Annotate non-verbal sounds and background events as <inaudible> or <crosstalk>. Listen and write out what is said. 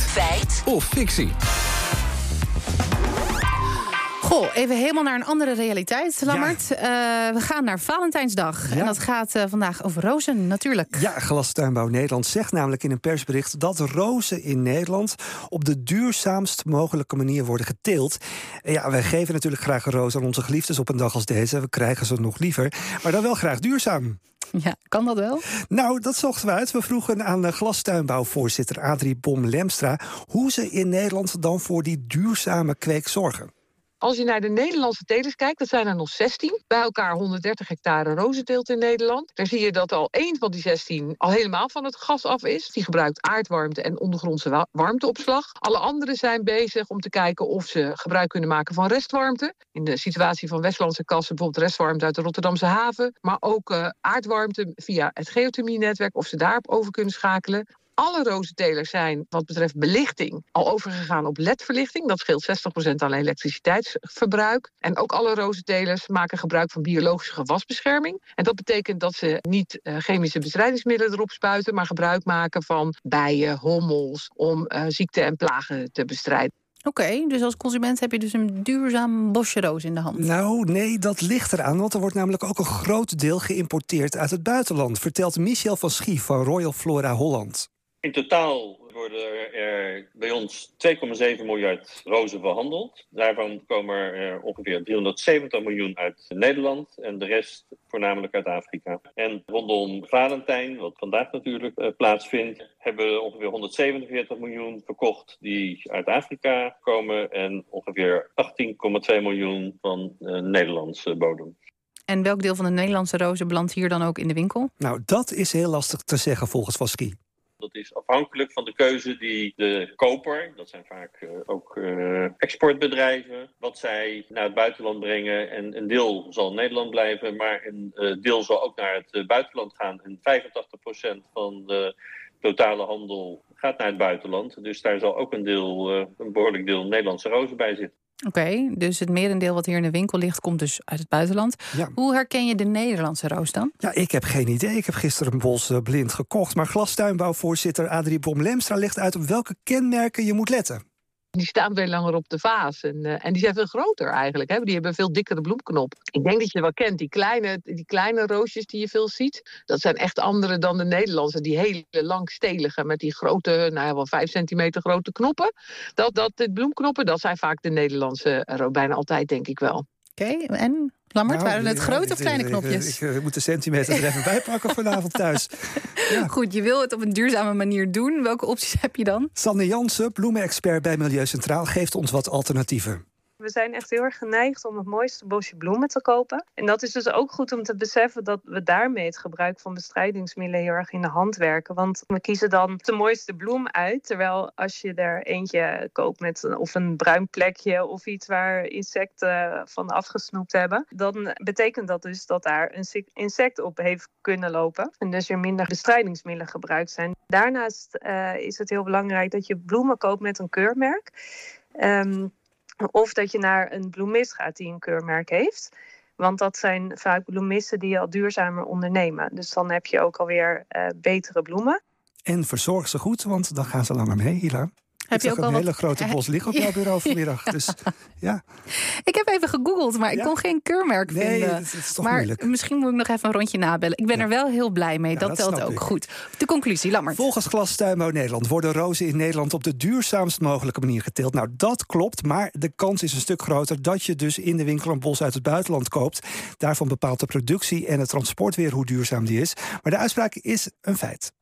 Feit. Of fictie. Goh, even helemaal naar een andere realiteit, Lammert. Eh, we gaan naar Valentijnsdag. En dat gaat eh, vandaag over rozen, natuurlijk. Ja, Glastuinbouw Nederland zegt namelijk in een persbericht... dat rozen in Nederland op de duurzaamst mogelijke manier worden geteeld. Ja, wij geven natuurlijk graag een roos aan onze geliefdes op een dag als deze. We krijgen ze nog liever, maar dan wel graag duurzaam. <laughs> Ja, kan dat wel? Nou, dat zochten we uit. We vroegen aan de glastuinbouwvoorzitter Adrie Bom-Lemstra... hoe ze in Nederland dan voor die duurzame kweek zorgen. Als je naar de Nederlandse telers kijkt, dat zijn er nog 16. Bij elkaar 130 hectare rozenteelt in Nederland. Daar zie je dat al één van die 16 al helemaal van het gas af is. Die gebruikt aardwarmte en ondergrondse warmteopslag. Alle anderen zijn bezig om te kijken of ze gebruik kunnen maken van restwarmte. In de situatie van Westlandse kassen bijvoorbeeld restwarmte uit de Rotterdamse haven. Maar ook uh, aardwarmte via het geothermienetwerk, of ze daarop over kunnen schakelen alle rozentelers zijn wat betreft belichting al overgegaan op LED-verlichting. Dat scheelt 60% aan elektriciteitsverbruik. En ook alle rozentelers maken gebruik van biologische gewasbescherming. En dat betekent dat ze niet uh, chemische bestrijdingsmiddelen erop spuiten, maar gebruik maken van bijen, hommels om uh, ziekten en plagen te bestrijden. Oké, dus als consument heb je dus een duurzaam bosje roos in de hand. Nou, nee, dat ligt eraan, want er wordt namelijk ook een groot deel geïmporteerd uit het buitenland, vertelt Michel van Schie van Royal Flora Holland. In totaal worden er bij ons 2,7 miljard rozen verhandeld. Daarvan komen er ongeveer 370 miljoen uit Nederland en de rest voornamelijk uit Afrika. En rondom Valentijn, wat vandaag natuurlijk uh, plaatsvindt, hebben we ongeveer 147 miljoen verkocht die uit Afrika komen en ongeveer 18,2 miljoen van uh, Nederlandse bodem. En welk deel van de Nederlandse rozen belandt hier dan ook in de winkel? Nou, dat is heel lastig te zeggen volgens Vaski. Dat is afhankelijk van de keuze die de koper, dat zijn vaak uh, ook uh, exportbedrijven, wat zij naar het buitenland brengen. En een deel zal in Nederland blijven, maar een uh, deel zal ook naar het buitenland gaan. En 85% van de totale handel gaat naar het buitenland. Dus daar zal ook een deel, een behoorlijk deel Nederlandse rozen bij zitten. Oké, dus het merendeel wat hier in de winkel ligt, komt dus uit het buitenland. Ja. Hoe herken je de Nederlandse roos dan? Ja, ik heb geen idee. Ik heb gisteren een bos uh, blind gekocht. Maar glastuinbouwvoorzitter Adrie Bom-Lemstra legt uit op welke kenmerken je moet letten. Die staan veel langer op de vaas. En, uh, en die zijn veel groter eigenlijk. Hè? Die hebben een veel dikkere bloemknop. Ik denk dat je wel kent, die kleine, die kleine roosjes die je veel ziet. Dat zijn echt andere dan de Nederlandse. Die hele langstelige met die grote, nou ja, wel vijf centimeter grote knoppen. Dat, dat, bloemknoppen, dat zijn vaak de Nederlandse. Uh, bijna altijd, denk ik wel. Oké, en Lammert, nou, waren het grote of kleine knopjes? Ik, ik, ik, moet de centimeter er even bij pakken vanavond thuis. <laughs> Ja. Goed, je wil het op een duurzame manier doen. Welke opties heb je dan? Sanne Jansen, bloemenexpert bij Milieu Centraal, geeft ons wat alternatieven. We zijn echt heel erg geneigd om het mooiste bosje bloemen te kopen. En dat is dus ook goed om te beseffen dat we daarmee het gebruik van bestrijdingsmiddelen heel erg in de hand werken. Want we kiezen dan de mooiste bloem uit. Terwijl als je er eentje koopt met of een bruin plekje of iets waar insecten van afgesnoept hebben, dan betekent dat dus dat daar een insect op heeft kunnen lopen. En dus er minder bestrijdingsmiddelen gebruikt zijn. Daarnaast uh, is het heel belangrijk dat je bloemen koopt met een keurmerk. Um, of dat je naar een bloemist gaat die een keurmerk heeft. Want dat zijn vaak bloemisten die al duurzamer ondernemen. Dus dan heb je ook alweer uh, betere bloemen. En verzorg ze goed, want dan gaan ze langer mee, Hila. Heb je ook een hele grote bos liggen op <laughs> jouw bureau vanmiddag. Dus, ja. Ik heb even gegoogeld, maar ik Ja? kon geen keurmerk Nee, vinden. dat is- dat is toch maar moeilijk. misschien moet ik nog even een rondje nabellen. Ik ben er wel heel blij mee. Ja, dat, dat telt ook ik. goed. De conclusie, Lammert. Volgens Glastuinbouw Nederland worden rozen in Nederland op de duurzaamst mogelijke manier geteeld. Nou, dat klopt, maar de kans is een stuk groter dat je dus in de winkel een bos uit het buitenland koopt. Daarvan bepaalt de productie en het transport weer hoe duurzaam die is. Maar de uitspraak is een feit.